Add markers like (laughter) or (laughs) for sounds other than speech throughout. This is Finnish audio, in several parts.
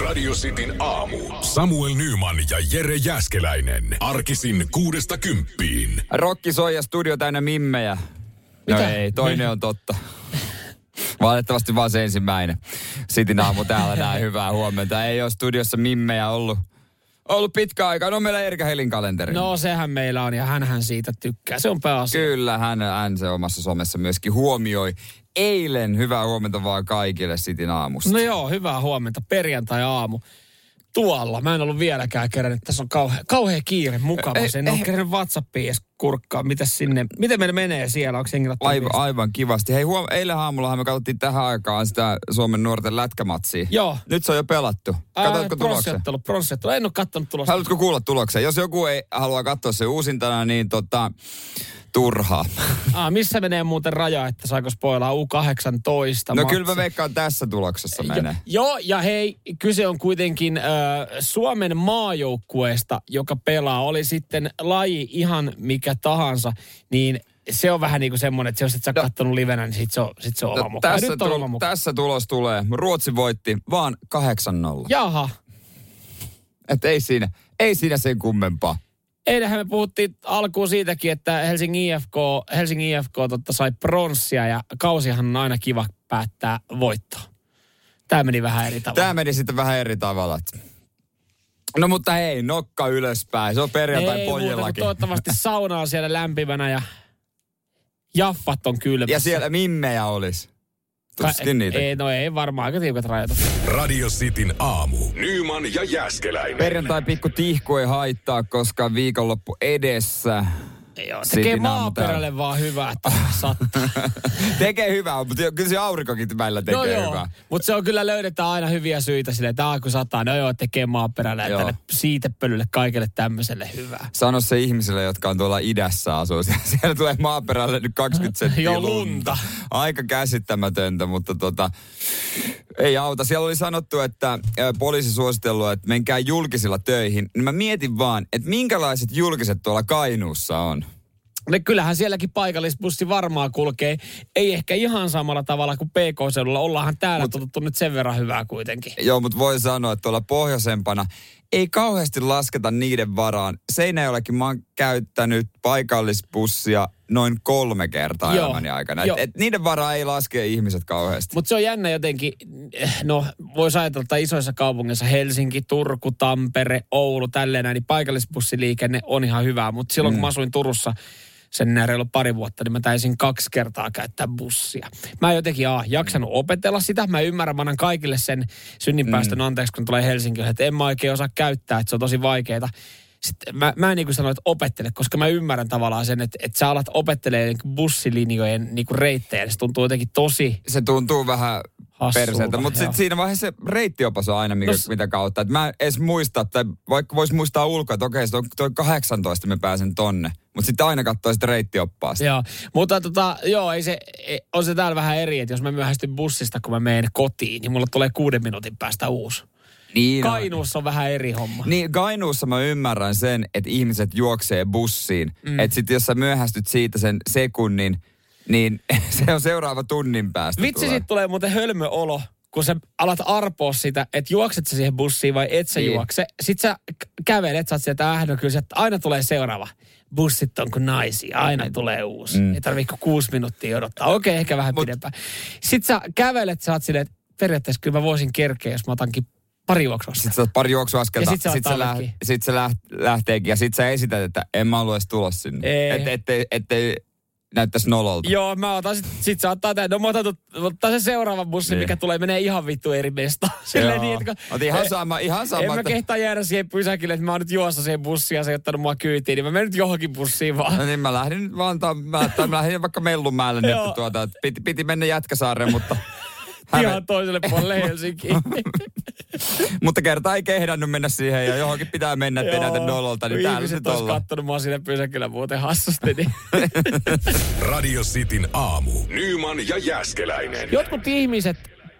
Radio Cityn aamu. Samuel Nyman ja Jere Jäskeläinen. Arkisin kuudesta kymppiin. Rokki soi ja studio täynnä mimmejä. No Mitä? ei, toinen on totta. Valitettavasti vaan se ensimmäinen. Sitin aamu täällä näin, hyvää huomenta. Ei ole studiossa mimmejä ollut, ollut pitkä aika. No meillä Erika Helin kalenteri. No sehän meillä on ja hänhän siitä tykkää. Se on pääasia. Kyllä, hän, hän se omassa somessa myöskin huomioi. Eilen hyvää huomenta vaan kaikille Sitin aamusta. No joo, hyvää huomenta. Perjantai-aamu. Tuolla. Mä en ollut vieläkään kerännyt. Tässä on kauhea, kauhea kiire mukava. Ei, En ole ei. kerännyt WhatsAppiin edes kurkkaa. Mitäs sinne? Miten meillä menee siellä? Onko jengillä Aivan, aivan kivasti. Hei, huom- eilen aamullahan me katsottiin tähän aikaan sitä Suomen nuorten lätkämatsia. Joo. Nyt se on jo pelattu. Katsoitko tuloksen? Pronssiottelu. En ole kattonut tulosta. Haluatko kuulla tuloksen? Jos joku ei halua katsoa se uusintana, niin tota, turhaa. (laughs) Ah, missä menee muuten raja, että saako spoilaa U18 No matsi? kyllä mä veikkaan tässä tuloksessa menee. Jo, joo, ja hei, kyse on kuitenkin äh, Suomen maajoukkueesta, joka pelaa. Oli sitten laji ihan mikä tahansa, niin se on vähän niin kuin semmoinen, että jos et sä No. kattonut livenä, niin sit se on, sit se on oma No, mukaan. tässä, on oma tul- mukaan. tässä tulos tulee. Ruotsi voitti vaan 8-0. Jaha, Et ei siinä, ei siinä sen kummempaa. eilenhän me puhuttiin alkuun siitäkin, että Helsingin IFK, Helsingin IFK totta sai pronssia ja kausihan on aina kiva päättää voittoa. Tämä meni vähän eri tavalla. Tämä meni sitten vähän eri tavalla. No mutta hei, nokka ylöspäin. Se on perjantai Ei pojillakin. toivottavasti sauna on siellä lämpimänä ja jaffat on kylmässä. Ja siellä mimmejä olisi. Tuskin niitä. Ei, no ei varmaan aika tiukat rajoitukset. Radio Cityn aamu. Nyman ja Jäskeläinen. Perjantai pikku tihku ei haittaa, koska viikonloppu edessä. Joo, tekee maaperälle vaan hyvää, että sattuu. (laughs) Tekee hyvää, mutta kyllä se aurinkokin välillä tekee no joo, hyvää. mutta se on kyllä löydetään aina hyviä syitä sille, että kun sataa, no joo, tekee maaperälle ja Joo. tälle siitepölylle kaikille tämmöiselle hyvää. Sano se ihmisille, jotka on tuolla idässä asuu. (laughs) Siellä tulee maaperälle nyt 20 (laughs) senttiä Joo, lunta. lunta. Aika käsittämätöntä, mutta tota, ei auta. Siellä oli sanottu, että poliisi suositellut, että menkää julkisilla töihin. Niin mä mietin vaan, että minkälaiset julkiset tuolla Kainuussa on. Ne kyllähän sielläkin paikallisbussi varmaan kulkee. Ei ehkä ihan samalla tavalla kuin PK-seudulla. Ollaanhan täällä Mut, totuttu nyt sen verran hyvää kuitenkin. Joo, mutta voi sanoa, että tuolla pohjoisempana ei kauheasti lasketa niiden varaan. Seinäjollekin mä oon käyttänyt paikallisbussia noin kolme kertaa Joo, elämäni aikana. Et, et niiden varaan ei laske ihmiset kauheasti. Mutta se on jännä jotenkin, eh, no voisi ajatella, että isoissa kaupungeissa Helsinki, Turku, Tampere, Oulu, tälleen näin, niin paikallisbussiliikenne on ihan hyvää. Mutta silloin mm. kun mä asuin Turussa sen reilu pari vuotta, niin mä taisin kaksi kertaa käyttää bussia. Mä en jotenkin A, jaksanut opetella sitä. Mä ymmärrän, mä annan kaikille sen synninpäästön mm. anteeksi, kun tulee Helsinkiin, että en mä oikein osaa käyttää, että se on tosi vaikeaa. Sitten mä, mä en niin kuin sano, että opettele, koska mä ymmärrän tavallaan sen, että, että sä alat opettelemaan niin bussilinjojen niin kuin reittejä. Se tuntuu jotenkin tosi Se tuntuu vähän perseeltä, mutta joo. sit siinä vaiheessa se reittiopas on aina mikä, No mitä kautta. Et mä en edes muista, tai vaikka vois muistaa ulkoa, että okei, se on toi 18 mä pääsen tonne. Mutta sitten aina katsoo sitä reittioppaasta. Joo, mutta tota, joo, ei se, ei, on se täällä vähän eri, että jos mä myöhästyn bussista, kun mä menen kotiin, niin mulla tulee kuuden minuutin päästä uusi. Niin. Kainuussa on vähän eri homma. Niin, Kainuussa mä ymmärrän sen, että ihmiset juoksee bussiin. Mm. Että sit jos sä myöhästyt siitä sen sekunnin, niin (laughs) se on seuraava tunnin päästä. Vitsi, tulee. sit tulee muuten hölmö olo, kun sä alat arpoa sitä, että juokset sä siihen bussiin vai et sä Niin. juokse. Sit sä kävelet, sä oot sieltä äh, no kyllä se aina tulee seuraava. Bussit on kuin naisia, aina tulee uusi. Mm. Ei tarvitse kuusi minuuttia odottaa. Okei, ehkä vähän Mut- pidempään. Sitten sä kävelet, sä oot silleen, että periaatteessa kyllä mä voisin kerkeä, jos mä otankin pari juoksua. Sitten sä oot pari juoksuaskelta, Ja sit sä sit, se, sit se läht, lähteekin ja sit sä esität, että en mä ollut edes tulos sinne. Ei. Et, ettei, ettei näyttäisi nololta. Joo, mä otan sit, sit sä ottaa tää, no mä otan, se seuraava bussi, Niin. mikä tulee, menee ihan vittu eri mestaan. (laughs) Silleen niin, että kun- Oot ihan Eh, sama, ihan sama. En mä kehtaa jäädä siihen pysäkille, että mä oon nyt juossa siihen bussiin ja se ei ottanut mua kyytiin, niin mä menen nyt johonkin bussiin vaan. No niin, mä lähdin nyt vaan, ta- mä, tai mä lähdin vaikka Mellunmäelle, että Joo. tuota, että piti, piti mennä Jätkäsaareen, mutta... (laughs) Ihan toiselle puolelle Helsinkiin. (laughs) mutta kerta ei kehdannut mennä siihen ja johonkin pitää mennä, ettei Joo. näytä nololta, niin täällä ois ollaan. kattonut mua siinä pysäkillä muuten hassusti. Niin. (laughs) Radio Cityn aamu. Nyman ja Jäskeläinen. Jotkut ihmiset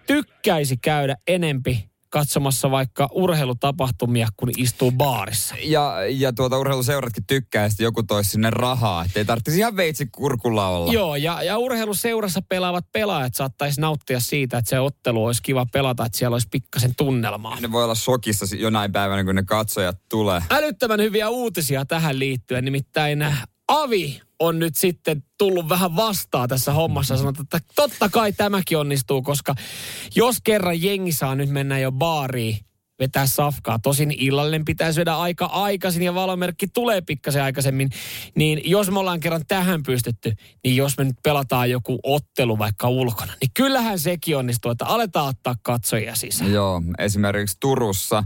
tykkäisi käydä enempi katsomassa vaikka urheilutapahtumia, kun istuu baarissa. Ja, ja tuota urheiluseuratkin tykkää, että joku toisi sinne rahaa, ettei tarvitsisi ihan veitsi kurkulla olla. Joo, ja, ja urheiluseurassa pelaavat pelaajat saattaisi nauttia siitä, että se ottelu olisi kiva pelata, että siellä olisi pikkasen tunnelmaa. Ne voi olla shokissa jonain päivänä, kun ne katsojat tulee. Älyttömän hyviä uutisia tähän liittyen, nimittäin Avi on nyt sitten tullut vähän vastaan tässä hommassa. Sanotaan, että totta kai tämäkin onnistuu, koska jos kerran jengi saa nyt mennä jo baariin, vetää safkaa. Tosin illalle pitäisi syödä aika aikaisin ja valomerkki tulee pikkasen aikaisemmin. Niin jos me ollaan kerran tähän pystytty, niin jos me nyt pelataan joku ottelu vaikka ulkona, niin kyllähän sekin onnistuu, että aletaan ottaa katsojia sisään. Joo, esimerkiksi Turussa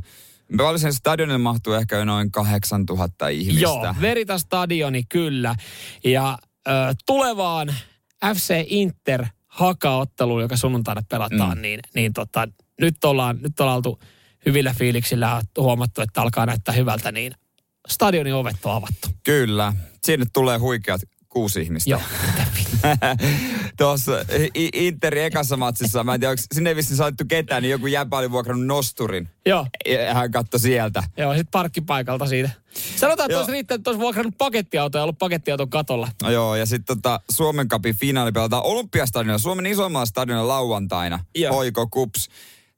Tavallisen stadionille mahtuu ehkä noin 8000 ihmistä. Joo, Verita stadioni kyllä. Ja ö, tulevaan FC Inter hakaotteluun, joka sunnuntaina pelataan, mm. niin, niin tota, nyt ollaan, nyt ollaan oltu hyvillä fiiliksillä huomattu, että alkaa näyttää hyvältä, niin stadionin ovet on avattu. Kyllä. Sinne tulee huikeat kuusi ihmistä. Joo, (laughs) Tuossa Interin ekassa matsissa, mä en tiedä, onko sinne vissiin saattu ketään, niin joku jäpä oli vuokrannut nosturin. Joo. Ja hän katsoi sieltä. Joo, sitten parkkipaikalta siitä. Sanotaan, että olisi riittänyt, että olisi vuokrannut pakettiauto ja ollut pakettiauton katolla. No joo, ja sitten tota, Suomen kapin finaali pelataan Olympiastadionilla, Suomen isommalla stadionilla lauantaina. Joo. Hoiko Kups.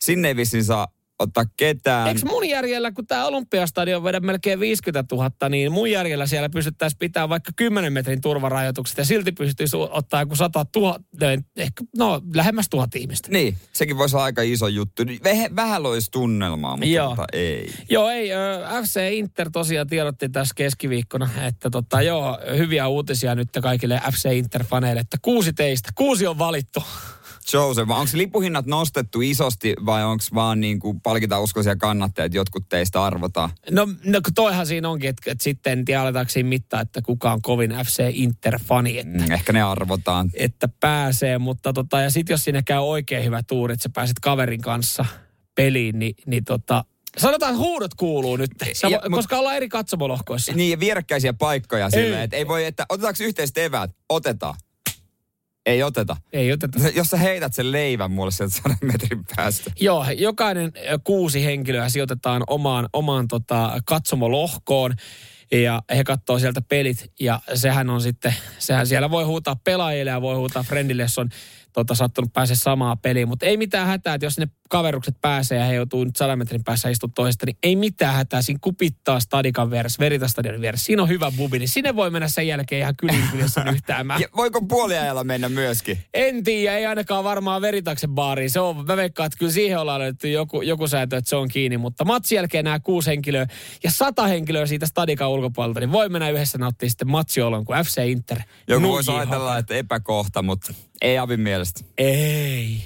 Sinne ei vissiin saa ottaa ketään. Eikö mun järjellä, kun tämä Olympiastadion vedä melkein 50 000, niin mun järjellä siellä pystyttäisiin pitää vaikka 10 metrin turvarajoitukset ja silti pystyisi ottaa joku 100 000, ehkä, no lähemmäs tuhat ihmistä. Niin, sekin voisi olla aika iso juttu. Vähän loisi tunnelmaa, mutta joo. Tota, ei. Joo, ei. FC Inter tosiaan tiedotti tässä keskiviikkona, että tota, joo, hyviä uutisia nyt kaikille FC Inter-faneille, että kuusi teistä, kuusi on valittu. Joseph, onko lipuhinnat nostettu isosti vai onko vaan niin kuin palkita uskoisia kannattajia, että jotkut teistä arvotaan? No, no toihan siinä onkin, että, että sitten en tiedä aletaanko siinä mittaa, että kuka on kovin FC Inter-fani. Että, mm, ehkä ne arvotaan. Että pääsee, mutta tota, ja sitten jos sinne käy oikein hyvä tuuri, että sä pääset kaverin kanssa peliin, niin, niin tota, Sanotaan, että huudot kuuluu nyt, ja, koska mut, ollaan eri katsomolohkoissa. Niin, ja vierekkäisiä paikkoja silleen, että ei voi, että otetaanko yhteiset eväät? Otetaan. Ei oteta. Ei oteta. (laughs) Jos sä heität sen leivän mulle sieltä sadan metrin päästä. Joo, jokainen kuusi henkilöä sijoitetaan omaan, omaan tota, katsomolohkoon ja he katsoo sieltä pelit ja sehän on sitten, sehän siellä voi huutaa pelaajille ja voi huutaa friendille, jos on tota, sattunut pääse samaa peliin. Mutta ei mitään hätää, että jos ne kaverukset pääsee ja he joutuu nyt sadan metrin päässä istumaan toisesta, niin ei mitään hätää. Siinä kupittaa stadikan vieressä, veritastadionin vieressä. Siinä on hyvä bubi, niin sinne voi mennä sen jälkeen ihan kylin kyljessä (laughs) nyhtäämään. Ja voiko puoliajalla mennä myöskin? En tiedä, ei ainakaan varmaan veritaksen baariin. Se on, mä veikkaan, että kyllä siihen ollaan löytynyt joku, joku sääntö, että se on kiinni. Mutta matsi jälkeen nämä kuusi henkilöä ja sata henkilöä siitä stadikan ulkopuolelta, niin voi mennä yhdessä nauttia sitten matsiolon kuin FC Inter. Joku voisi ajatella, että epäkohta, mutta ei Avin mielestä. Ei.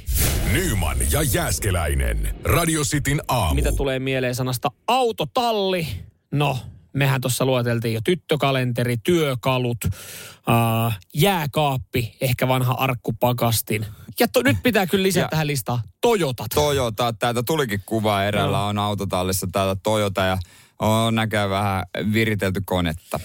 Nyman ja Jääskeläinen. Radio Cityn aamu. Mitä tulee mieleen sanasta autotalli? No, mehän tuossa luoteltiin jo tyttökalenteri, työkalut, äh, jääkaappi, ehkä vanha arkkupakastin. Ja to, nyt pitää kyllä lisätä ja tähän listaan Toyota. Toyota, täältä tulikin kuva erällä no. on autotallissa täältä Toyota ja on näköjään vähän viritelty konetta.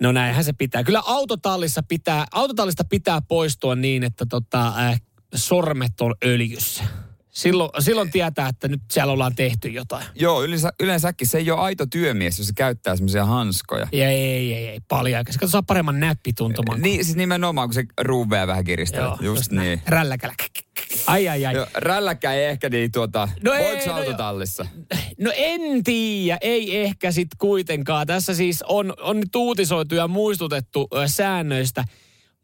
No näinhän se pitää. Kyllä autotallissa pitää, autotallista pitää poistua niin, että tota, äh, sormet on öljyssä. Silloin, silloin tietää, että nyt siellä ollaan tehty jotain. Joo, yleensä, yleensäkin se ei ole aito työmies, jos se käyttää semmoisia hanskoja. Ei, ei, ei, ei paljon. Se saa paremman näppituntuman. Niin, siis nimenomaan, kun se ruuveja vähän kiristää. Joo, just, just niin. Rälläkälä. Ai, ai, ai. Joo, rälläkkä ei ehkä niin tuota, no voiko ei, no autotallissa? No, no en tiedä, ei ehkä sit kuitenkaan. Tässä siis on, on nyt uutisoitu ja muistutettu ö, säännöistä –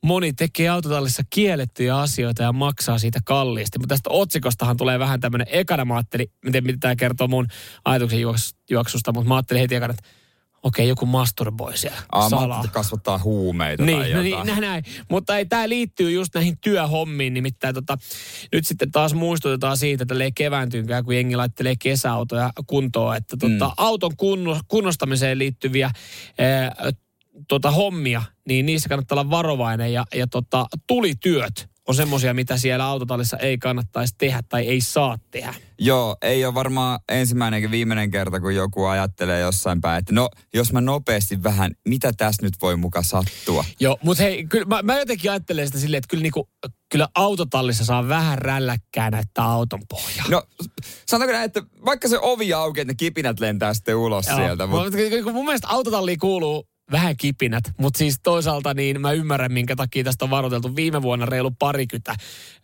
moni tekee autotallissa kiellettyjä asioita ja maksaa siitä kalliisti. Mutta tästä otsikostahan tulee vähän tämmöinen, ekana mä ajattelin, miten mitä tämä kertoo mun ajatuksen juoksusta, mutta mä ajattelin heti ekana, että okei, okay, joku masturboi siellä Aa, salaa. kasvattaa huumeita niin, tai no niin, näin, näin. Mutta ei, tämä liittyy just näihin työhommiin, nimittäin tota, nyt sitten taas muistutetaan siitä, että kevään tynkää, kun jengi laittelee kesäautoja kuntoon, että tota, mm. auton kunnostamiseen liittyviä tota, hommia, niin niissä kannattaa olla varovainen. Ja, ja tota, tulityöt on semmoisia, mitä siellä autotallissa ei kannattaisi tehdä tai ei saa tehdä. Joo, ei ole varmaan ensimmäinen eikä viimeinen kerta, kun joku ajattelee jossain päin, että no, jos mä nopeasti vähän, mitä tässä nyt voi muka sattua? Joo, mutta hei, kyllä mä, mä jotenkin ajattelen sitä silleen, että kyllä, niinku, kyllä autotallissa saa vähän rälläkkää näyttää auton pohjaa. No, sanotaanko näin, että vaikka se ovi auki, että ne kipinät lentää sitten ulos Joo, sieltä. Mutta... Mun mielestä autotalliin kuuluu vähän kipinät, mutta siis toisaalta niin mä ymmärrän, minkä takia tästä on varoiteltu viime vuonna reilu parikymmentä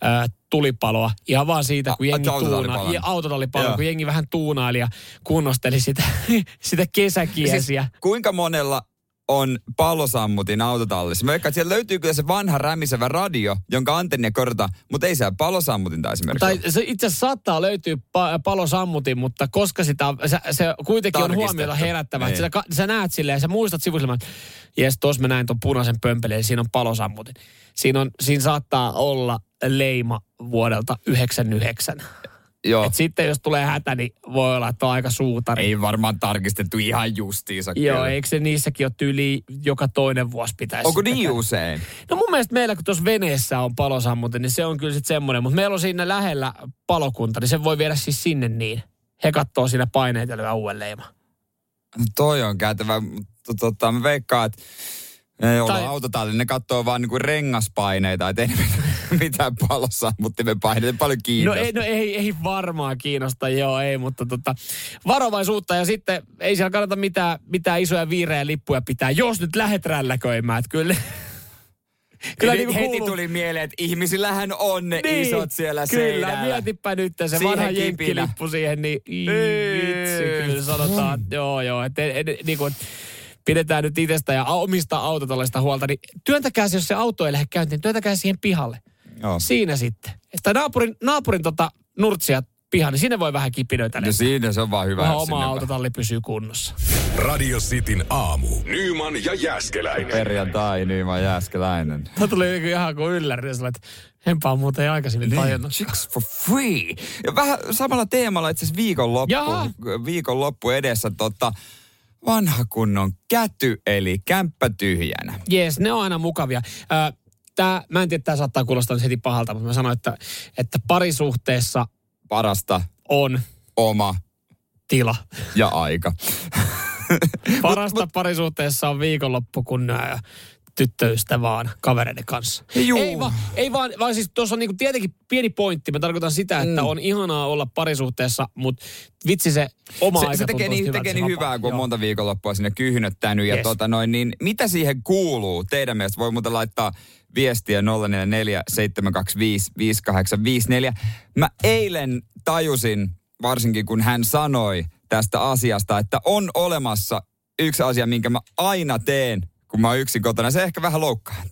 ää, tulipaloa. Ihan vaan siitä, kun jengi tuunaa. Autotallipalo, kun jengi vähän tuunaili ja kunnosteli sitä, (laughs) sitä kesäkiesiä. Siis, kuinka monella on palosammutin autotallissa. Mä veikkaan, että siellä löytyy kyllä se vanha rämisevä radio, jonka antennia korjataan, mutta ei siellä palosammutinta esimerkiksi Tai se itse asiassa saattaa löytyä pa- palosammutin, mutta koska sitä, se, se kuitenkin on huomiota herättävä. Niin. Sä, sä näet silleen, sä muistat että jes, tuossa mä näin ton punaisen pömpelin, eli siinä on palosammutin. Siinä, on, siinä saattaa olla leima vuodelta 99. Joo. Et sitten jos tulee hätä, niin voi olla, että on aika suutari. Ei varmaan tarkistettu ihan justiinsa. Joo, kyllä. eikö se niissäkin ole tyyli joka toinen vuosi pitäisi. Onko niin tehdä. usein? No mun mielestä meillä, kun tuossa veneessä on palosammute, niin se on kyllä sitten semmoinen. Mutta meillä on siinä lähellä palokunta, niin se voi viedä siis sinne niin. He katsoo siinä paineet ja lyö uuden leima. No toi on käytävä. Tota, mä veikkaan, että ne, joilla tai... autotalli, ne katsoo vaan niinku rengaspaineita, että ei (laughs) mitään palossa, mutta me painetaan paljon kiinnosta. No ei, no ei, ei varmaan kiinnosta, joo ei, mutta tota, varovaisuutta ja sitten ei siellä kannata mitään, mitään isoja viireä lippuja pitää, jos nyt lähet rälläköimään, että kyllä Kyllä niin heti kuuluu. tuli mieleen, että ihmisillähän on ne niin, isot siellä Kyllä, seinällä. mietipä nyt se siihen vanha jenkkilippu siihen, niin vitsi, kyllä sanotaan, joo joo, että niin kuin, pidetään nyt itsestä ja omista autotallista huolta, niin työntäkää jos se auto ei lähde käyntiin, työntäkää siihen pihalle. Joo. Siinä sitten. Että naapurin, naapurin tota, nurtsia piha, niin sinne voi vähän kipinöitä. No siinä se on vaan hyvä. Vähän oma autotalli pysyy kunnossa. Radio Cityn aamu. Nyman ja Jäskeläinen. Perjantai, Nyman ja Jäskeläinen. Tämä tuli niinku ihan kuin ylläri, että enpä muuten aikaisemmin niin, tajunnut. Chicks for free. Ja vähän samalla teemalla itse asiassa viikonloppu, viikonloppu edessä. Tota, vanha kunnon käty, eli kämppä tyhjänä. Jees, ne on aina mukavia. Ö, tää, mä en tiedä, tämä saattaa kuulostaa heti pahalta, mutta mä sanoin, että, että parisuhteessa parasta on oma tila ja aika. (laughs) Parasta parisuhteessa on viikonloppu, kun tyttöystä vaan kavereiden kanssa. Juu. Ei, vaan, ei vaan, vaan siis tuossa on niinku tietenkin pieni pointti. Mä tarkoitan sitä, että mm. on ihanaa olla parisuhteessa, mutta vitsi se oma se, aika se tekee niin, tekee niin hyvää, kun on monta viikonloppua sinne kyhnöttänyt. Yes. Ja tota noin, niin mitä siihen kuuluu teidän mielestä? Voi muuten laittaa viestiä 044 725 5854. Mä eilen tajusin, varsinkin kun hän sanoi tästä asiasta, että on olemassa yksi asia, minkä mä aina teen, kun mä oon yksin kotona. Se ehkä vähän loukkaa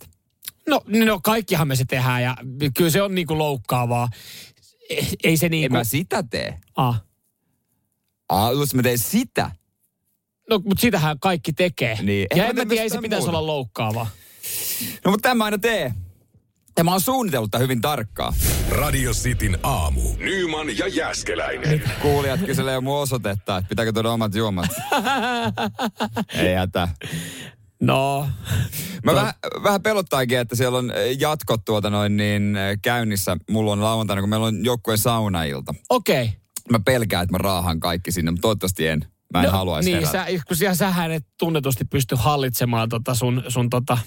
No, no kaikkihan me se tehdään ja kyllä se on niinku loukkaavaa. Ei se niinku... En mä sitä tee. Ah. Ah, jos mä teen sitä. No, mutta sitähän kaikki tekee. Niin. Ja en mä tiedä, ei se pitäisi muuta. olla loukkaavaa. No, mutta tämä aina tee. Ja mä oon suunnitellut hyvin tarkkaa. Radio Cityn aamu. Nyman ja Jäskeläinen. Kuulijat kyselee mun osoitetta, että pitääkö tuoda omat juomat. (laughs) Ei hätä. No. Mä to... vähän, vähän pelottaakin, että siellä on jatkot tuota noin niin käynnissä. Mulla on lauantaina, kun meillä on joukkueen saunailta. Okei. Okay. Mä pelkään, että mä raahan kaikki sinne, mutta toivottavasti en. Mä en no, haluaisi Niin, sä, kun sä, sähän et tunnetusti pysty hallitsemaan tota sun, sun tota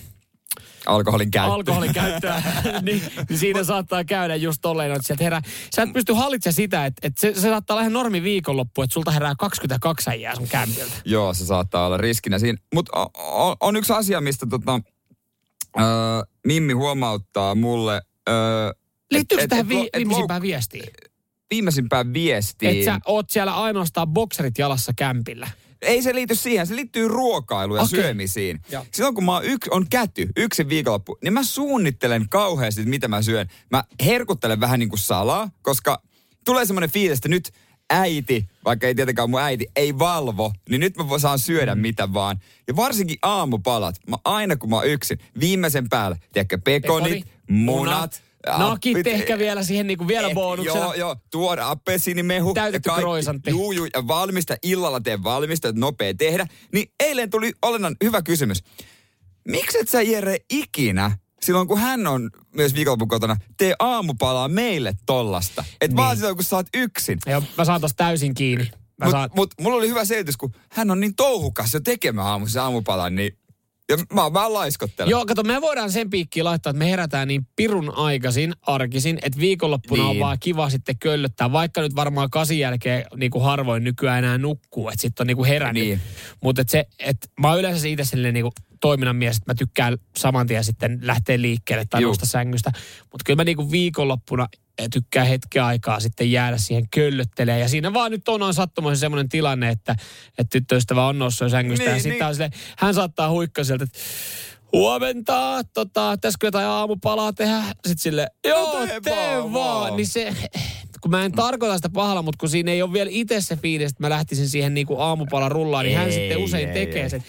alkoholin käyttöä. Alkoholin käyttöä. (laughs) niin, niin siinä saattaa käydä just tolleen, että sieltä herää. Sä et pysty hallitsemaan sitä, että, että se, se saattaa olla ihan normi viikonloppu, että sulta herää 22 äijää sun kämpiltä. Joo, se saattaa olla riskinä siinä. Mutta on, on yksi asia, mistä tota, äh, Mimmi huomauttaa mulle. Äh, Liittyykö et, tähän et, vi- viimeisimpään viestiin? Viimeisimpään viestiin. Että sä oot siellä ainoastaan bokserit jalassa kämpillä. Ei se liity siihen, se liittyy ruokailuun ja okay. syömisiin. Ja. Silloin kun mä yks, on käty, yksi viikonloppu, niin mä suunnittelen kauheasti, mitä mä syön. Mä herkuttelen vähän niin kuin salaa, koska tulee semmoinen fiilis, että nyt äiti, vaikka ei tietenkään mun äiti, ei valvo, niin nyt mä saan syödä mm. mitä vaan. Ja varsinkin aamupalat, mä aina kun mä oon yksin, viimeisen päälle, tiedätkö, pekonit, Pekoni, munat, munat Nakit Appit, ehkä vielä siihen niin kuin vielä eh, bonuksena. Joo, joo. Tuoda appelsiinimehu. Täytetty kroisantti. Juu, juu, ja valmista. Illalla teen valmista, että nopea tehdä. Niin eilen tuli olennan hyvä kysymys. Miksi et sä Jere ikinä, silloin kun hän on myös viikonlopun kotona, tee aamupalaa meille tollasta. Et niin. vaan silloin, kun sä oot yksin. Joo, mä saan tosta täysin kiinni. Mä Mutta saan... mut, mulla oli hyvä selitys, kun hän on niin touhukas jo tekemään aamussa aamupalan, niin ja mä oon vähän laiskottelen. Joo, kato, me voidaan sen piikkiin laittaa, että me herätään niin pirun aikaisin, arkisin, että viikonloppuna niin. on vaan kiva sitten köllöttää, vaikka nyt varmaan kasin jälkeen niin kuin harvoin nykyään enää nukkuu, että sitten on niin kuin herännyt. Niin. Mutta et se, että mä oon yleensä itse sellainen niin kuin toiminnan mies, että mä tykkään saman tien sitten lähteä liikkeelle tai Juu. nousta sängystä. Mutta kyllä mä niin kuin viikonloppuna tykkään hetken aikaa sitten jäädä siihen köllöttelemään. Ja siinä vaan nyt on, on sattumoisin semmoinen tilanne, että, että tyttöystävä on noussut sängystä. Niin, ja sitten niin. on silleen, hän saattaa huikkaa sieltä, että huomenta, tota, pitäisikö jotain aamupalaa tehdä? Sitten sille, joo, No tee tee vaan, vaan. vaan. Niin se, kun mä en tarkoita sitä pahalla, mutta kun siinä ei ole vielä itse se fiilis, että mä lähtisin siihen niinku aamupalan rullaan, niin hän Ei, sitten usein ei, tekee ei. sen.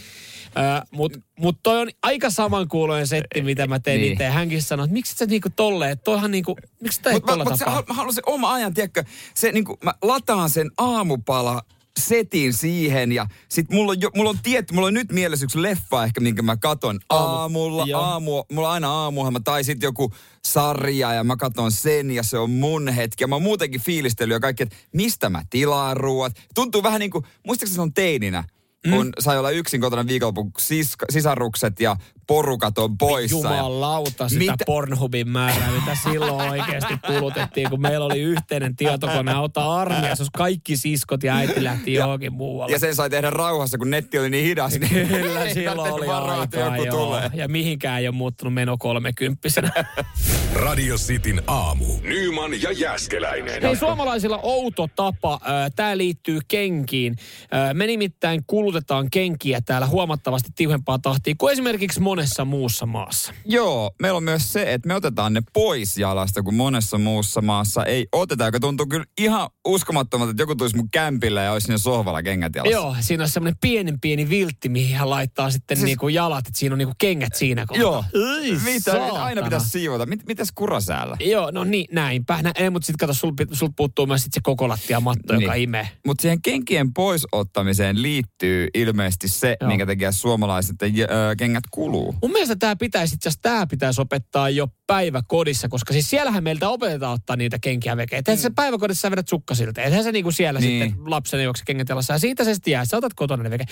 Ö, Mutta mut toi on aika samankuuloinen setti, mitä mä tein Niin. niin. itse. Hänkin sanoi, että miksi sä niinku tolleen, että toihan niinku, miksi tää ei Mutta tolla mut tapaa? mä haluan se oma ajan, tiedätkö, se niinku, mä lataan sen aamupala setin siihen ja sit mulla on, jo, mulla on tietty, mulla on nyt mielessä yksi leffa ehkä, minkä mä katon Aamu- aamulla, joo. aamu, mulla on aina aamuohjelma tai sitten joku sarja ja mä katon sen ja se on mun hetki ja mä oon muutenkin fiilistellyt ja kaikki, että mistä mä tilaan ruoat. Tuntuu vähän niin kuin, muistaakseni se on teininä, kun Mm. sai olla yksin kotona viikonlopun sis, sisarukset ja porukat on poissa. ja- Jumalauta sitä Mitä-? Pornhubin määrää, mitä silloin oikeasti kulutettiin, kun meillä oli yhteinen tietokone auta armiassa, jos kaikki siskot ja äiti lähti johonkin muualle. Ja sen sai tehdä rauhassa, kun netti oli niin hidas. Niin (laughs) Kyllä silloin oli aikaa, joku joo. tulee. Ja mihinkään ei ole muuttunut meno kolmekymppisenä. (laughs) Radio Cityn aamu. Nyman ja Jäskeläinen. Hei, suomalaisilla outo tapa. Tämä liittyy kenkiin. Me nimittäin kulutetaan kenkiä täällä huomattavasti tiuhempaa tahtia kuin esimerkiksi monessa muussa maassa. Joo, meillä on myös se, että me otetaan ne pois jalasta, kun monessa muussa maassa ei oteta, joka tuntuu kyllä ihan uskomattomalta, että joku tulisi mun kämpillä ja olisi siinä sohvalla kengät jalassa. Joo, siinä on semmoinen pienen pieni viltti, mihin hän laittaa sitten Siis- niinku jalat, että siinä on niinku kengät siinä kohtaa. Joo. Ei, Mitä, mitä aina saatana. pitäisi siivota? Mit, mitäs kurasäällä? Joo, no niin, näinpä. Nä, ei, mutta sitten kato, sul, sul puuttuu myös sit se koko lattiamatto, Niin. joka imee. Mutta siihen kenkien poisottamiseen liittyy ilmeisesti se, Joo. minkä takia suomalaiset ö, kengät kuluu. Mun mielestä tämä pitäisi itse asiassa, tämä pitäisi opettaa jo päiväkodissa, koska siis siellähän meiltä opetetaan ottaa niitä kenkiä veke. Eihän se päiväkodissa sä vedät sukkasilta. Eihän se niinku siellä Niin. sitten lapsena juokse kengät jalassa. Ja siitä se sitten jää, sä otat kotona ne veke.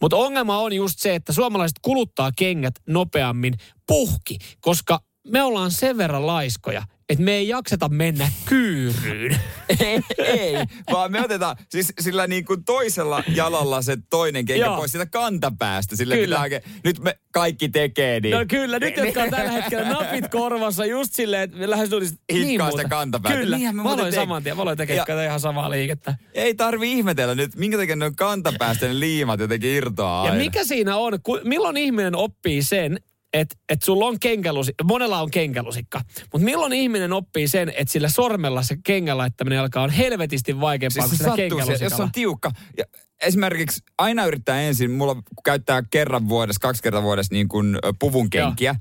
Mutta ongelma on just se, että suomalaiset kuluttaa kengät nopeammin puhki, koska me ollaan sen verran laiskoja, että me ei jakseta mennä kyyryyn. ei, ei, vaan me otetaan siis sillä niin kuin toisella jalalla se toinen kenkä Joo. pois siitä kantapäästä. Sille Kyllä. pitää nyt me kaikki tekee niin. No kyllä, nyt jotka on tällä hetkellä napit korvassa just silleen, että me lähes tulisi Hitkaa sitä muuten. kantapäätä. Kyllä, Niinhän me mä aloin tek- saman tien, mä aloin tekemään ihan samaa liikettä. Ei tarvi ihmetellä nyt, minkä takia ne on kantapäästä ne liimat jotenkin irtoaa Ja aina. mikä siinä on, ku, milloin ihminen oppii sen, että et sulla on kenkälusikka, monella on kenkälusikka, mutta milloin ihminen oppii sen, että sillä sormella se kengän laittaminen alkaa on helvetisti vaikeampaa Siis kuin se sillä siihen, jos on tiukka. Ja esimerkiksi aina yrittää ensin, mulla käyttää kerran vuodessa, kaksi kertaa vuodessa niin kuin puvun kenkiä.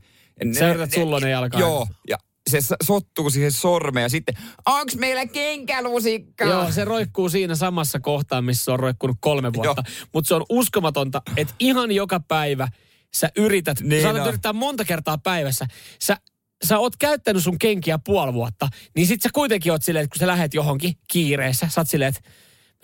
Ne- Sä ne- yrität ne- sullonen jalkaan. Joo, ja se sottuu siihen sormeen ja sitten, onks meillä kenkälusikka? Joo, se roikkuu siinä samassa kohtaa, missä se on roikkunut kolme vuotta. Mutta se on uskomatonta, että ihan joka päivä sä yrität, Niin saatat on. yrittää monta kertaa päivässä. Sä, sä oot käyttänyt sun kenkiä puoli vuotta, niin sit sä kuitenkin oot silleen, että kun sä lähet johonkin kiireessä, sä oot silleen, että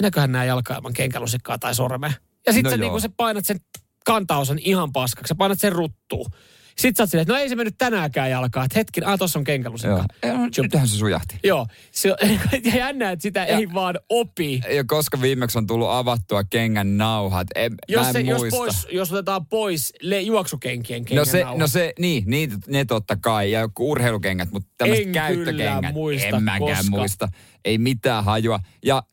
minäköhän nää jalkaa ilman kenkälusikkaa tai sormea. Ja sit No no sä, joo. niin sä painat sen kantaosan ihan paskaksi, sä painat sen ruttuun. Sit sä oot silleen, että no ei se mennyt tänäänkään jalkaa, että hetki, ah tossa on kenkälusikka. Joo. Ei, no, nythän se sujahti. Joo, se on (laughs) ja jännä, että sitä Ja- ei vaan opi. Ja koska viimeksi on tullut avattua kengän nauhat, en, Jos, mä en se, jos, muista. pois, jos otetaan pois le, juoksukenkien No kengän se, nauhat. no se, niin, niin, ne totta kai, ja joku urheilukengät, mutta tämmöiset En käyttökengät, muista, en mäkään koska. muista. Ei mitään hajua. Ja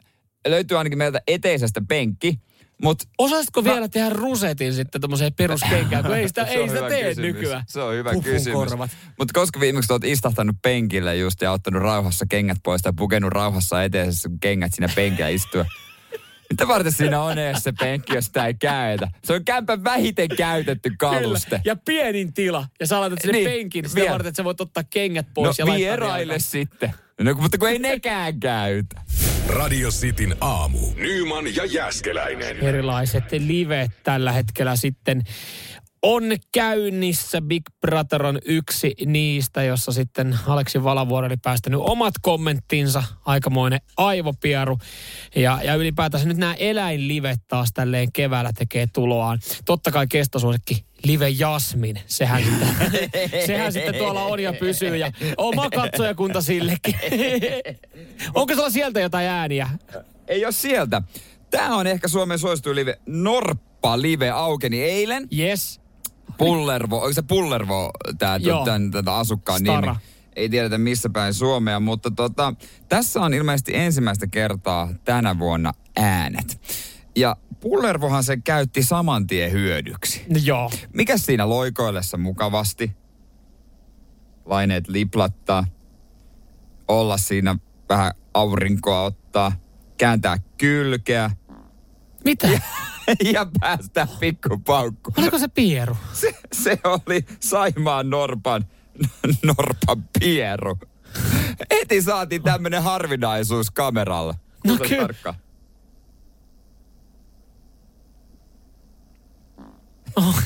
löytyy ainakin meiltä eteisestä penkki, mutta Osaisitko Mä- vielä tehdä rusetin sitten tommoseen peruskenkään, kun ei (laughs) sitä, ei sitä tee kysymys. nykyään. Se on hyvä Pupun kysymys. Mutta koska viimeksi olet istahtanut penkille just ja ottanut rauhassa kengät pois tai pukenut rauhassa eteisessä kengät siinä penkillä istua. (laughs) Mitä varten siinä on edes se penkki, jos sitä ei käytä? Se on kämpän vähiten käytetty kaluste. Kyllä. Ja pienin tila. Ja sä laitat sinne Niin, penkin sitä vielä. varten, että sä voit ottaa kengät No pois ja laittaa vieraille sitten. No, mutta kun ei nekään käytä. Radio Cityn aamu. Nyman ja Jäskeläinen. erilaiset livet tällä hetkellä sitten on käynnissä. Big Brother on yksi niistä, jossa sitten Aleksi Valavuori oli päästänyt omat kommenttinsa. Aikamoinen aivopieru. Ja, ja ylipäätänsä nyt nämä eläinlivet taas tälleen keväällä tekee tuloaan. Totta kai kestosuosikki Live Jasmin. Sehän sitten, (laughs) sehän sitten tuolla on ja pysyy. Ja oma katsojakunta sillekin. (laughs) Onko sulla sieltä jotain ääniä? Ei ole sieltä. Tämä on ehkä Suomen suosituin live. Norppa live aukeni eilen. Yes. Pullervo, onko se Pullervo tämä tämän, asukkaan Stara. nimi? Ei tiedetä missä päin Suomea, mutta tota, tässä on ilmeisesti ensimmäistä kertaa tänä vuonna äänet. Ja Pullervohan se käytti saman tien hyödyksi. No joo. Mikä siinä loikoillessa mukavasti? Laineet liplattaa. Olla siinä vähän aurinkoa ottaa. Kääntää kylkeä. Mitä? (laughs) (laughs) Ja, päästä pikkupaukku. Oliko se pieru? Se, se oli Saimaan Norpan, (laughs) Norpan pieru. Heti saatiin tämmönen harvinaisuus kameralla. No kyllä. Oh,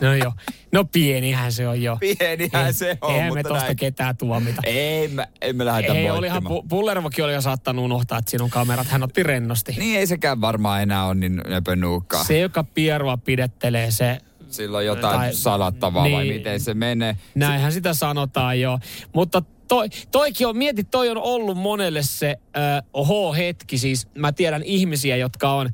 no joo. No pienihän se on jo. Pienihän Ei, se on, Eihän mutta me tosta näin. ketään tuomita. Ei, me, ei me lähdetä Ei, olihan, Pullervokin oli jo saattanut unohtaa, että siinä on kamerat. Hän otti rennosti. Niin ei sekään varmaan enää ole niin nöpönuukkaa. Se, joka pierua pidettelee, se Sillä on jotain tai, salattavaa niin, vai miten se menee. Näinhän sitä sanotaan jo. Mutta toi, toikin on, mieti, toi on ollut monelle se äh, oho-hetki. Siis mä tiedän ihmisiä, jotka on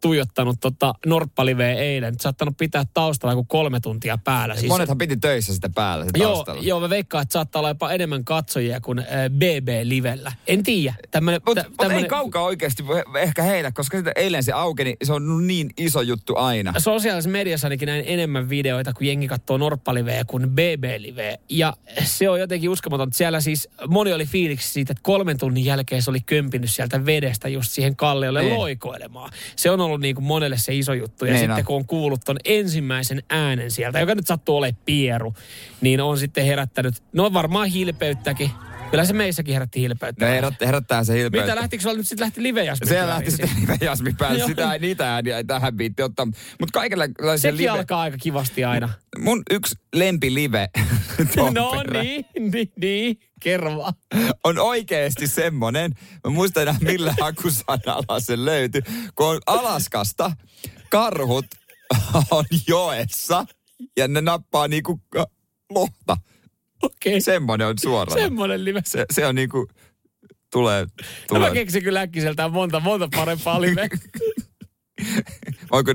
tuijottanut tota Norppaliveä eilen. Saattanut pitää taustalla kuin kolme tuntia päällä. Siis, Monethan piti töissä sitä päällä sitä joo, joo, mä veikkaan, että saattaa olla jopa enemmän katsojia kuin äh, BB-livellä. En tiedä. Mutta mut ei kaukaa oikeasti ehkä heillä, koska sitä eilen se aukeni, se on niin iso juttu aina. Sosiaalisessa mediassa ainakin näin enemmän videoita, kun jengi katsoo Norppaliveä kuin BB-liveä. Ja se on jotenkin uskomaton. Siellä siis moni oli fiiliksi siitä, että kolmen tunnin jälkeen se oli kömpinyt sieltä vedestä just siihen kalliolle niin. loikoilemaan. Se on ollut niin kuin monelle se iso juttu. Ja niin sitten on. kun on kuullut ton ensimmäisen äänen sieltä, joka nyt sattuu olemaan pieru, niin on sitten herättänyt, no varmaan hilpeyttäkin. Kyllä se meissäkin herätti hilpeyttä. No herät, herättää se hilpeyttä. Mitä lähtikö sulla nyt sitten lähti live Se lähti sitten live jasmi päälle. Sitä ei niitä ääniä tähän biitti ottaa. Mutta kaikenlaisia Sekin live... alkaa aika kivasti aina. Mun yksi lempi live. (laughs) no niin, niin, niin. Kerro vaan. On oikeasti semmonen. Mä muistan enää millä (laughs) hakusanalla se löytyi. Kun on Alaskasta karhut on joessa ja ne nappaa niinku lohta. Okei. Okay. Semmoinen on suorana. Semmoinen live. Se, se on niinku, tulee, tulee. No mä keksin kyllä äkkiseltään monta, monta parempaa live. (laughs) Onko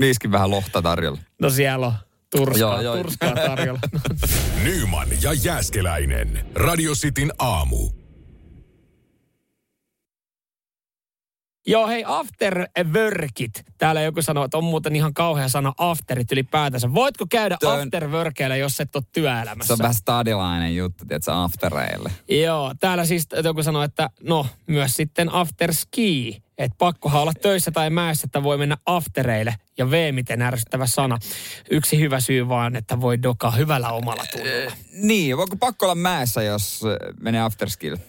niiskin vähän lohta tarjolla? No siellä on. Turskaa, joo, joo. turskaa tarjolla. (laughs) Nyman ja Jääskeläinen. Radio Cityn aamu. Joo, hei, afterworkit. Täällä joku sanoo, että on muuten ihan kauhea sana afterit ylipäätänsä. Voitko käydä Tön... afterworkeilla, jos et ole työelämässä? Se on vähän stadilainen juttu, tiedätkö, aftereille. Joo, täällä siis joku sanoo, että no, myös sitten afterski. Että pakkohan olla töissä tai mäessä, että voi mennä aftereille. Ja V, miten ärsyttävä sana. Yksi hyvä syy vaan, että voi dokaa hyvällä omalla tunnolla. niin, voiko pakko olla mäessä, jos menee afterskille?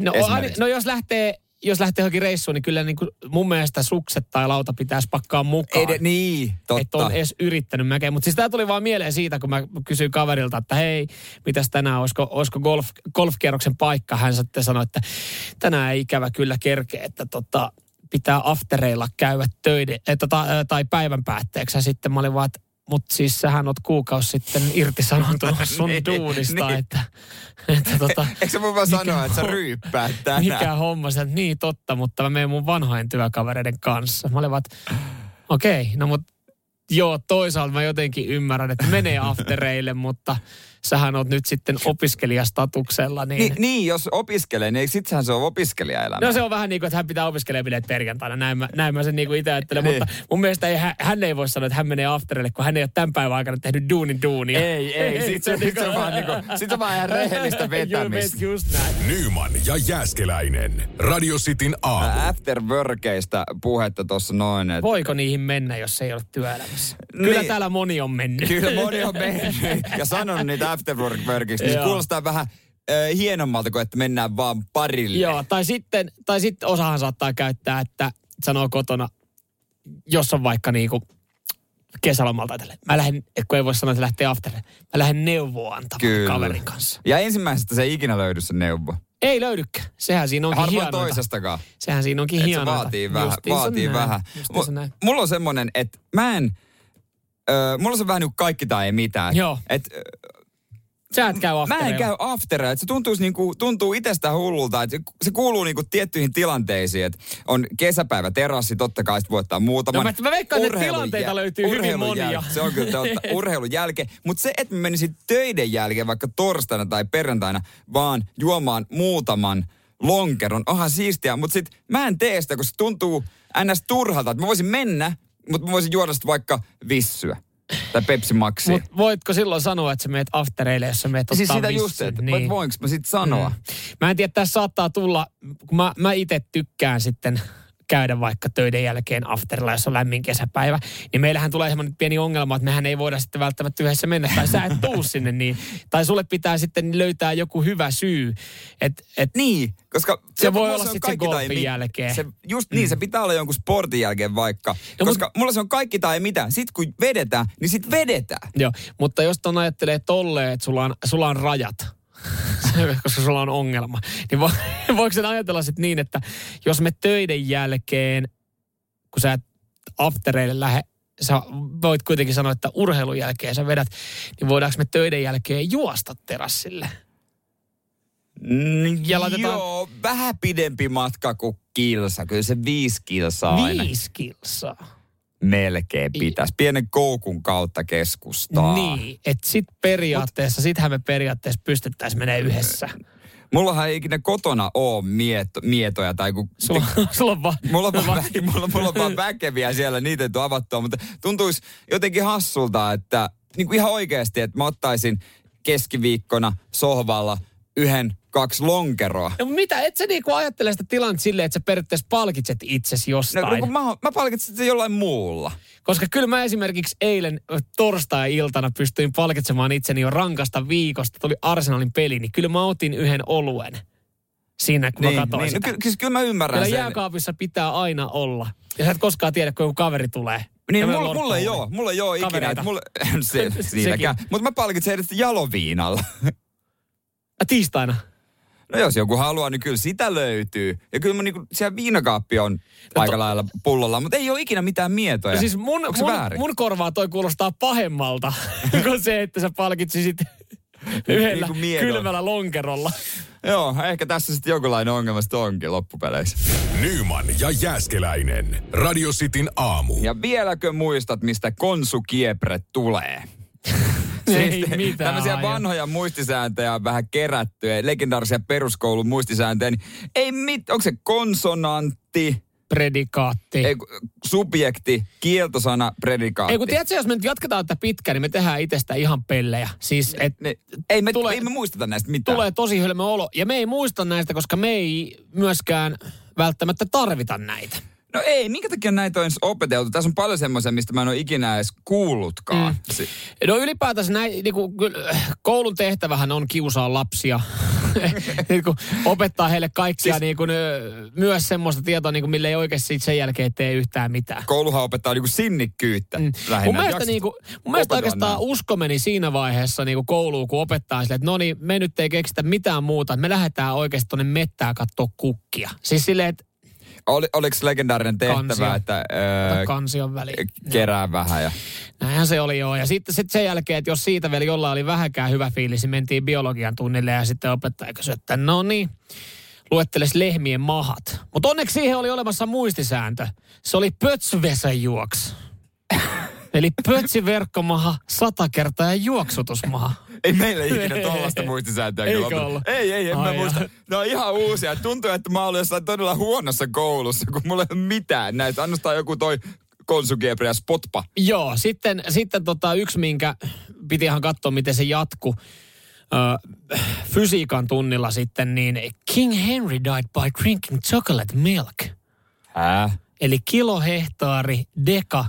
No, no jos lähtee jos lähtee johonkin reissuun, niin kyllä niin kuin mun mielestä sukset tai lauta pitäisi pakkaa mukaan. Ei, niin, totta. Että on edes yrittänyt mäkeä. Mutta siis tämä tuli vaan mieleen siitä, kun mä kysyin kaverilta, että hei, mitäs tänään, olisiko, olisiko golf, golfkierroksen paikka? Hän sitten sanoi, että tänään ei ikävä kyllä kerkeä, että tota, pitää aftereilla käydä töiden, että, tota, tai päivän päätteeksi. Ja sitten mä olin vaan, että mutta siis sähän oot kuukausi sitten irtisanoutunut (laughs) sun niin, duunista, niin. että, että tota, (laughs) Eikö sä voi vaan sanoa, että sä ryyppäät tänään? Mikä homma, sä, niin totta, mutta mä menen mun vanhojen työkavereiden kanssa. Mä olin vaan, okei, okay, no mutta joo, toisaalta mä jotenkin ymmärrän, että menee aftereille, mutta sähän oot nyt sitten opiskelijastatuksella. Niin, niin, niin jos opiskelee, niin sittenhän se on opiskelijaelämä. No se on vähän niin kuin, että hän pitää opiskelebileet perjantaina. Näin mä, näin mä sen niin kuin itse ajattelen. niin. Mutta mun mielestä ei, hän ei voi sanoa, että hän menee afterille, kun hän ei ole tämän päivän aikana tehnyt duunin duunia. Ei, ei. Sitten (laughs) se, sit se, on vaan, niin kuin, sit on vaan ihan rehellistä (laughs) vetämistä. just näin. Nyman ja Jääskeläinen. Radio Cityn aamu. Afterworkeista puhetta tuossa noin. Että... Voiko niihin mennä, jos ei ole työelämässä? Kyllä niin. täällä moni on mennyt. Kyllä moni on (laughs) mennyt. Ja sanon niitä afterworkista, niin se kuulostaa vähän äh, hienommalta kuin, että mennään vaan parille. Joo, tai sitten, tai sitten osahan saattaa käyttää, että sanoo kotona, jos on vaikka niinku kesälomalta ajatellen. Mä lähden, kun ei voi sanoa, että lähtee afterille. Mä lähden neuvoa antamaan Kyllä. kaverin kanssa. Ja ensimmäisestä se ei ikinä löydy se neuvo. Ei löydykään. Sehän siinä onkin Harvoin hienointa. toisestakaan. Sehän siinä onkin Et se vaatii vähän. Justiinsa Vaatii näin. vähän. Justiinsa näin. mulla on semmonen, että mä en... Öö, mulla on se vähän niin kuin kaikki tai ei mitään. Joo. Et, Sä et käy Mä en käy aftereilla. Se tuntuisi niinku, tuntuu itsestä hullulta, että se, kuuluu niinku tiettyihin tilanteisiin, että on kesäpäivä terassi, totta kai sit voi ottaa muutaman. No, mä- mä veikkaan, että tilanteita jäl- löytyy hyvin monia. jäl- Se on kyllä totta, (laughs) urheilun jälkeen. Mutta se, että mä menisin töiden jälkeen vaikka torstaina tai perjantaina, vaan juomaan muutaman lonkeron, onhan siistiä. Mutta sit mä en tee sitä, koska se tuntuu ns. turhalta. Että mä voisin mennä, mutta mä voisin juoda sit vaikka vissyä tai Pepsi Maxia. Mut voitko silloin sanoa, että sä meet aftereille, jos sä meet Siis sitä just, että niin. voinko mä sit sanoa. Mm. Mä en tiedä, tässä saattaa tulla, kun mä, mä itse tykkään sitten käydä vaikka töiden jälkeen afterilla, jos on lämmin kesäpäivä, niin meillähän tulee semmoinen pieni ongelma, että mehän ei voida sitten välttämättä yhdessä mennä, tai sä et (laughs) tuu sinne niin. Tai sulle pitää sitten löytää joku hyvä syy. Et, et, Niin, koska Se voi olla on sit kaikki sen tai golfin mi- jälkeen. Se, just niin, se pitää olla jonkun sportin jälkeen vaikka. No, koska mut... mulla se on kaikki tai mitä. Sitten kun vedetään, niin sit vedetään. Joo, mutta jos ton ajattelee tolleen, että sulla on, sulla on rajat, (laughs) koska sulla on ongelma, niin vo, (laughs) voiko sen ajatella sitten niin, että jos me töiden jälkeen, kun sä et aftereille lähde, sä voit kuitenkin sanoa, että urheilun jälkeen sä vedät, niin voidaanko me töiden jälkeen juosta terassille? Mm, Ja laitetaan- Joo, vähän pidempi matka kuin kilsa. Kyllä se viisi kilsaa aina Viisi kilsaa. Melkein pitäisi. Pienen koukun kautta keskustaa. Niin, että sit periaatteessa, sittenhän me periaatteessa pystyttäisiin menemään yhdessä. Mullahan ei ikinä kotona ole mieto, mietoja tai kun... Sulla, (laughs) sulla on vaan... Mulla on, vaan, vä- mulla, mulla on vaan väkeviä siellä, niitä ei tule avattua, mutta tuntuisi jotenkin hassulta, että niin kuin ihan oikeasti, että mä ottaisin keskiviikkona sohvalla yhden, kaksi lonkeroa. No mitä, et sä niinku ajattele sitä tilannetta silleen, että sä periaatteessa palkitset itsesi No, jostain? kun mä, mä palkitsin sitä jollain muulla. Koska kyllä mä esimerkiksi eilen torstai-iltana pystyin palkitsemaan itseni jo rankasta viikosta. Tuli Arsenalin peli, niin kyllä mä otin yhden oluen siinä, kun niin, mä katsoin niin. sitä. No, kyllä, kyllä mä ymmärrän Kyllä sen. jääkaapissa pitää aina olla. Ja sä et koskaan tiedä, kun joku kaveri tulee. Niin, mulla, mulla ei ole, mulla ei ole ikinä. Mulla, (laughs) se, (laughs) siinäkään. Mutta mä palkitsen edes jaloviinalla. (laughs) Ja tiistaina. No jos joku haluaa, niin kyllä sitä löytyy. Ja kyllä mun niinku, siellä viinakaappi on No aika to- lailla pullolla, mutta ei ole ikinä mitään mietoja. No siis mun, Onko se mun, väärin? mun korvaa toi kuulostaa pahemmalta (laughs) kuin se, että sä palkitsisit yhdellä Niinku miedolla. kylmällä lonkerolla. Joo, ehkä tässä sitten jonkinlainen ongelma sitten onkin loppupeleissä. Nyman ja Jääskeläinen. Radio Cityn aamu. Ja vieläkö muistat, mistä konsukiepre tulee? Ei mitään Tämmöisiä hajua. vanhoja muistisääntöjä on vähän kerätty, ja legendaarisia peruskoulun muistisääntöjä. Niin ei mit, onko se konsonantti, Predikaatti. ei, subjekti, kieltosana, predikaatti? Ei kun tiedätkö, jos me nyt jatketaan tätä pitkään, niin me tehdään itsestä ihan pellejä. Siis, et Ne, ei, me, Tulee- ei me muisteta näistä mitään. tulee tosi hölmö olo. Ja me ei muista näistä, koska me ei myöskään välttämättä tarvita näitä. No ei, minkä takia näitä on edes opeteltu? Tässä on paljon semmoisia, mistä mä en ole ikinä edes kuullutkaan. Mm. Si- No ylipäätänsä näin, niin kuin, kyllä, koulun tehtävähän on kiusaa lapsia. (laughs) niin kuin, opettaa heille kaikkia Siis- niin kuin, ö, myös semmoista tietoa, niin kuin, mille ei oikeasti sen jälkeen tee yhtään mitään. Kouluhan opettaa niinku sinnikkyyttä mm. lähinnä. Mun mielestä, niin kuin, mun mielestä oikeastaan näin? usko meni siinä vaiheessa niin kuin kouluun, kun opettaa sille, että no niin, me nyt ei keksitä mitään muuta. Me lähdetään oikeasti tuonne mettään katsoa kukkia. Siis silleen, että Oli, oliko legendaarinen tehtävä, Kansio. että öö, kansion väliin. kerää vähän ja... Näinhän se oli joo. Ja sitten sit sen jälkeen, että jos siitä vielä jollain oli vähänkään hyvä fiilis, niin mentiin biologian tunnille ja sitten opettaja kysyi, että no niin, luetteles lehmien mahat. Mutta onneksi siihen oli olemassa muistisääntö. Se oli pötsvesäjuoks. Eli pötsiverkkomaha sata kertaa ja juoksutusmaha. Ei meillä ikinä tollaista muistisääntöä kyllä ollut. ollut? Ei, ei, en mä Ai muista. jaa. Ne on ihan uusia. Tuntuu, että mä olen jossain todella huonossa koulussa, kun mulla ei ole mitään näistä. Ainoastaan joku toi konsukiepre ja spotpa. Joo, sitten, sitten tota yksi, minkä piti ihan katsoa, miten se jatku. Ö, fysiikan tunnilla sitten, niin King Henry died by drinking chocolate milk. Hää? Eli kilohehtaari, deka,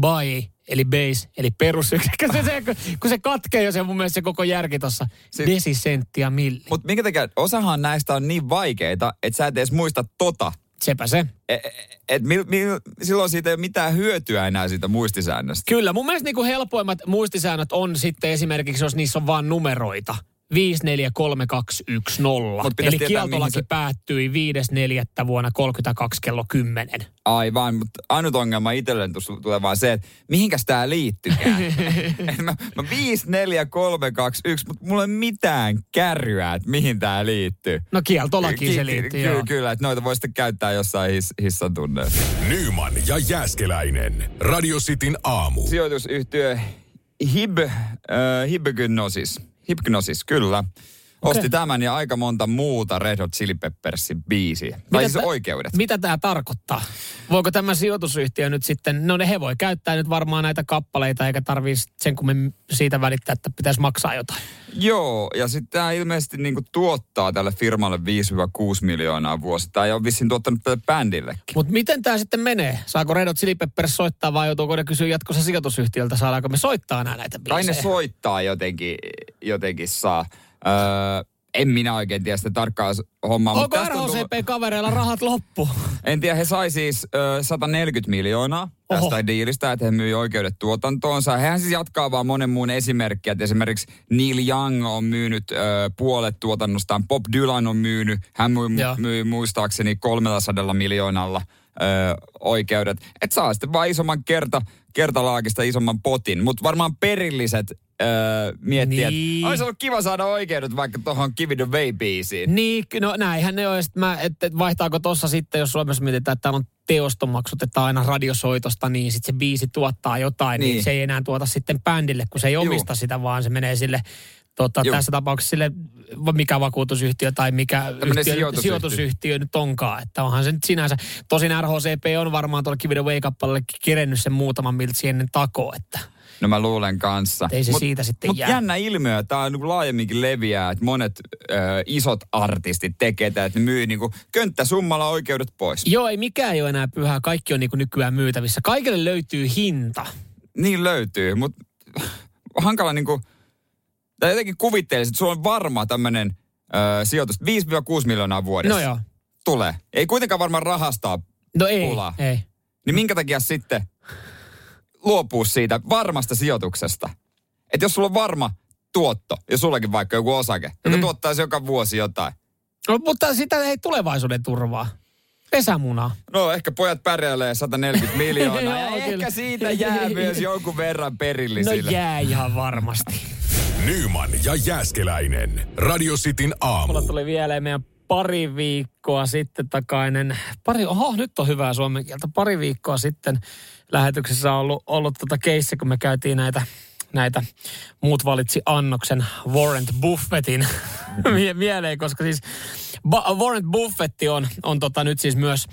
by, eli base, eli perusyksikkö. Se, se, kun se katkee jo se mun mielestä se koko järki tuossa. Sit- Desisenttiä milli. Mutta minkä takia, osahan näistä on niin vaikeita, että sä et edes muista tota. sepä se. Et, et mil, mil, silloin siitä ei ole mitään hyötyä enää siitä muistisäännöstä. Kyllä, mun mielestä niinku helpoimmat muistisäännöt on sitten esimerkiksi, jos niissä on vain numeroita. 543210. Mut pitäisi Eli tietää, kieltolaki se- päättyi 5.4. vuonna 32 kello 10. Aivan, mutta ainut ongelma itselleen tuossa tulee vaan se, että mihinkäs tää liittykään. (laughs) Et mä, mä 5, 4, 3, 2, 1, mutta mulla ei ole mitään kärryä, että mihin tää liittyy. No kieltolakiin se Ky- liittyy, ky- joo. Kyllä, että noita voi sitten käyttää jossain his, hissan tunneissa. Nyman ja Jääskeläinen. Radio Cityn aamu. Sijoitusyhtiö Hib, äh, Hibgnosis. Hibgnosis, kyllä. Osti Okei. tämän ja aika monta muuta Red Hot Chili Peppersin biisiä. Tai siis tä- oikeudet. Mitä tämä tarkoittaa? Voiko tämä sijoitusyhtiö nyt sitten, no ne he voi käyttää nyt varmaan näitä kappaleita, eikä tarvii sen kummin siitä välittää, että pitäisi maksaa jotain. Joo, ja sitten tämä ilmeisesti niinku tuottaa tälle firmalle 5-6 miljoonaa vuosittain ja on vissiin tuottanut tälle bändillekin. Mutta miten tämä sitten menee? Saako Red Hot Chili Peppers soittaa vai joutuuko ne kysyä jatkossa sijoitusyhtiöltä, saadaanko me soittaa enää näitä biisejä? ne soittaa jotenkin, jotenkin saa. Öö, en minä oikein tiedä sitä tarkkaa hommaa. Onko tästä on tullut- RHCP-kavereilla rahat loppu? (laughs) En tiedä, he sai siis ö, 140 miljoonaa tästä Oho. diilistä, että he myi oikeudet tuotantoonsa. Hehän siis jatkaa vaan monen muun esimerkkiä, että esimerkiksi Neil Young on myynyt ö, puolet tuotannostaan, Bob Dylan on myynyt, hän myi, Joo. myi muistaakseni 300 miljoonalla ö, oikeudet. Että saa sitten vaan isomman kerta, kertalaakista isomman potin, mutta varmaan perilliset ö, miettii, Niin. että olisi ollut kiva saada oikeudet vaikka tuohon Give It Away-biisiin. Niin, no näinhän ne on. Mä, että vaihtaako tossa sitten, jos Suomessa mietitään, että täällä on teostomaksut, että aina radiosoitosta, niin sitten se biisi tuottaa jotain, niin. Niin. se ei enää tuota sitten bändille, kun se ei omista sitä, vaan se menee sille Tota, tässä tapauksessa sille, mikä vakuutusyhtiö tai mikä yhtiö, sijoitusyhtiö. sijoitusyhtiö nyt onkaan. Että onhan se nyt sinänsä. Tosin RHCP on varmaan tuolla Give It Away-kappaleelle kerennyt sen muutaman miltsi ennen takoa, että No mä luulen kanssa. Ei se siitä sitten mut jää. jännä ilmiö, tämä niinku laajemminkin leviää, että monet ö, isot artistit tekee tätä, että ne myy niinku könttäsummalla oikeudet pois. joo, ei mikään ei ole enää pyhää. Kaikki on niin kuin nykyään myytävissä. Kaikille löytyy hinta. Niin löytyy, mutta (laughs) hankala niinku, tai jotenkin kuvittelisin, että sulla on varma tämmöinen sijoitus, 5-6 miljoonaa vuodessa. No joo. Tulee. Ei kuitenkaan varmaan rahastaa, No ei, Pulaa. ei. niin minkä takia sitten luopuu siitä varmasta sijoituksesta? Että jos sulla on varma tuotto, ja sullakin vaikka joku osake, joka Mm. tuottaisi joka vuosi jotain, No, mutta sitä ei tulevaisuuden turvaa. Pesämunaa. No ehkä pojat pärjäilee 140 miljoonaa (laughs) ja ehkä kyllä. siitä jää (laughs) myös jonkun verran No perillisille. jää ihan varmasti. Nyman ja Jääskeläinen. Radio Cityn aamu. Mulla tuli vielä meidän pari viikkoa sitten takainen, pari, oho, nyt on hyvää suomen kieltä, pari viikkoa sitten lähetyksessä on ollut, ollut tota keissi, kun me käytiin näitä, näitä muut valitsi annoksen Warren Buffettin (laughs) mie- mieleen, koska siis ba- Warren Buffetti on, on tota nyt siis myös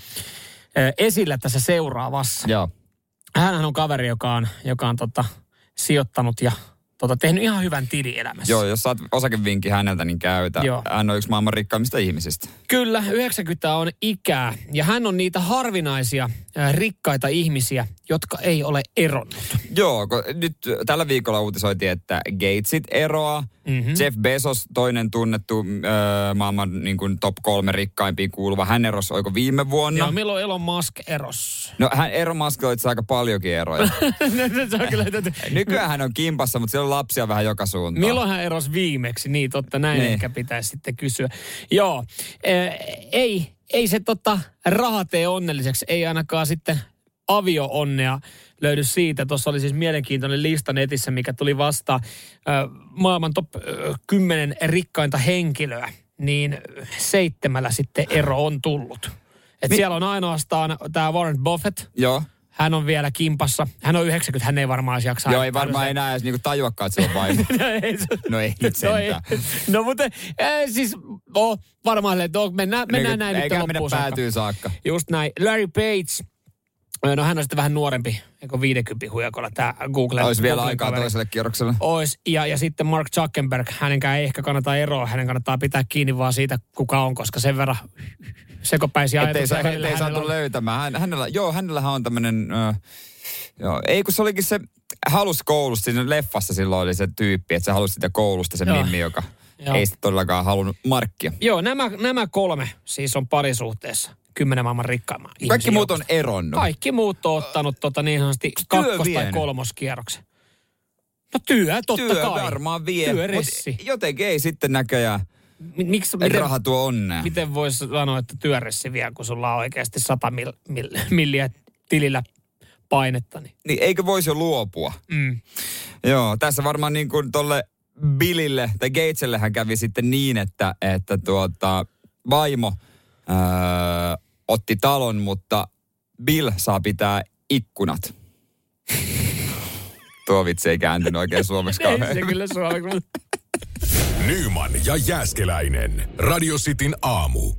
eh, esillä tässä seuraavassa. Joo. Hänhän on kaveri, joka on, joka on tota, sijoittanut ja tota, tehnyt ihan hyvän tilin elämässä. Joo, jos saat osakevinkki häneltä, niin käytä. Joo. Hän on yksi maailman rikkaimmista ihmisistä. Kyllä, 90 on ikää ja hän on niitä harvinaisia äh, rikkaita ihmisiä, jotka ei ole eronnut. Joo, kun nyt tällä viikolla uutisoitiin, että Gatesit eroaa. Mhm. Mm-hmm. Jeff Bezos, toinen tunnettu äh, maailman niin kuin top kolme rikkaimpiin kuuluva, hän erosi oiko viime vuonna? Joo, milloin Elon Musk eros? No hän Muskilla itse aika paljonkin eroja. (laughs) Kyllä, (laughs) Nykyään hän on kimpassa, mutta siellä on lapsia vähän joka suuntaan. Milloin hän erosi viimeksi? Niin, totta, näin Niin. ehkä pitäisi sitten kysyä. Joo, eh, ei, ei se tota raha tee onnelliseksi, ei ainakaan sitten avio-onnea löydy siitä. Tuossa oli siis mielenkiintoinen lista netissä, mikä tuli vastaan ö, maailman top ö, 10 rikkainta henkilöä, niin seitsemällä sitten ero on tullut. Et Mi- siellä on ainoastaan tämä Warren Buffett, Joo. Hän on vielä kimpassa. Hän on 90, hän ei varmaan edes jaksa. Joo, ei varmaan enää edes niinku tajuakaan, että se on vaimo. (laughs) Ei se- No ei nyt (laughs) No, ei. no mutta äh, siis oh, varmaan, että oh, mennään, mennään näin nyt mennä loppuun saakka. päätyy saakka. Just näin. Larry Page, no hän on sitten vähän nuorempi, eikö 50 huijakolla tämä Google. Olisi vielä Googlen aikaa kaveri. toiselle kierrokselle. Ois. Ja, ja sitten Mark Zuckerberg, hänenkään ei ehkä kannata eroa, hänen kannattaa pitää kiinni vaan siitä, kuka on, koska sen verran sekopäisiä Ettei, ajatuksia saa, hänellä- ettei hänellä saatu on. löytämään. Hän, hänellä, joo, hänellähän on tämmöinen... Ö, joo, ei kun se olikin se halus koulusta, siinä leffassa silloin oli se tyyppi, että se halusi sitä koulusta, se Joo. Mimmi, joka Joo. ei todellakaan halunnut markkia. Joo, nämä, nämä kolme siis on parisuhteessa. Kymmenen maailman rikkaimman Kaikki ihmisen muut on eronnut. Kaikki muut on ottanut tota niin sanotusti kakkos- tai kolmoskierroksen. No työ, totta Työ kai. varmaan vie, Työressi. jotenkin ei sitten näköjään Mi- Miksi, miten, raha tuo onnea. miten voisi sanoa, että työressi vie, kun sulla on oikeasti 100 mil, mil, milliä tilillä painetta? Niin. Niin eikö voisi jo luopua? Mm. Joo, tässä varmaan niin kuin tolle Billille tai Gatesellehän kävi sitten niin, että, että tuota, vaimo öö, otti talon, mutta Bill saa pitää ikkunat. Tuo vitsi ei kääntynyt oikein suomeksi (laughs) Ei kauhean. se kyllä suora, kun Nyman ja Jääskeläinen. Radio Cityn aamu.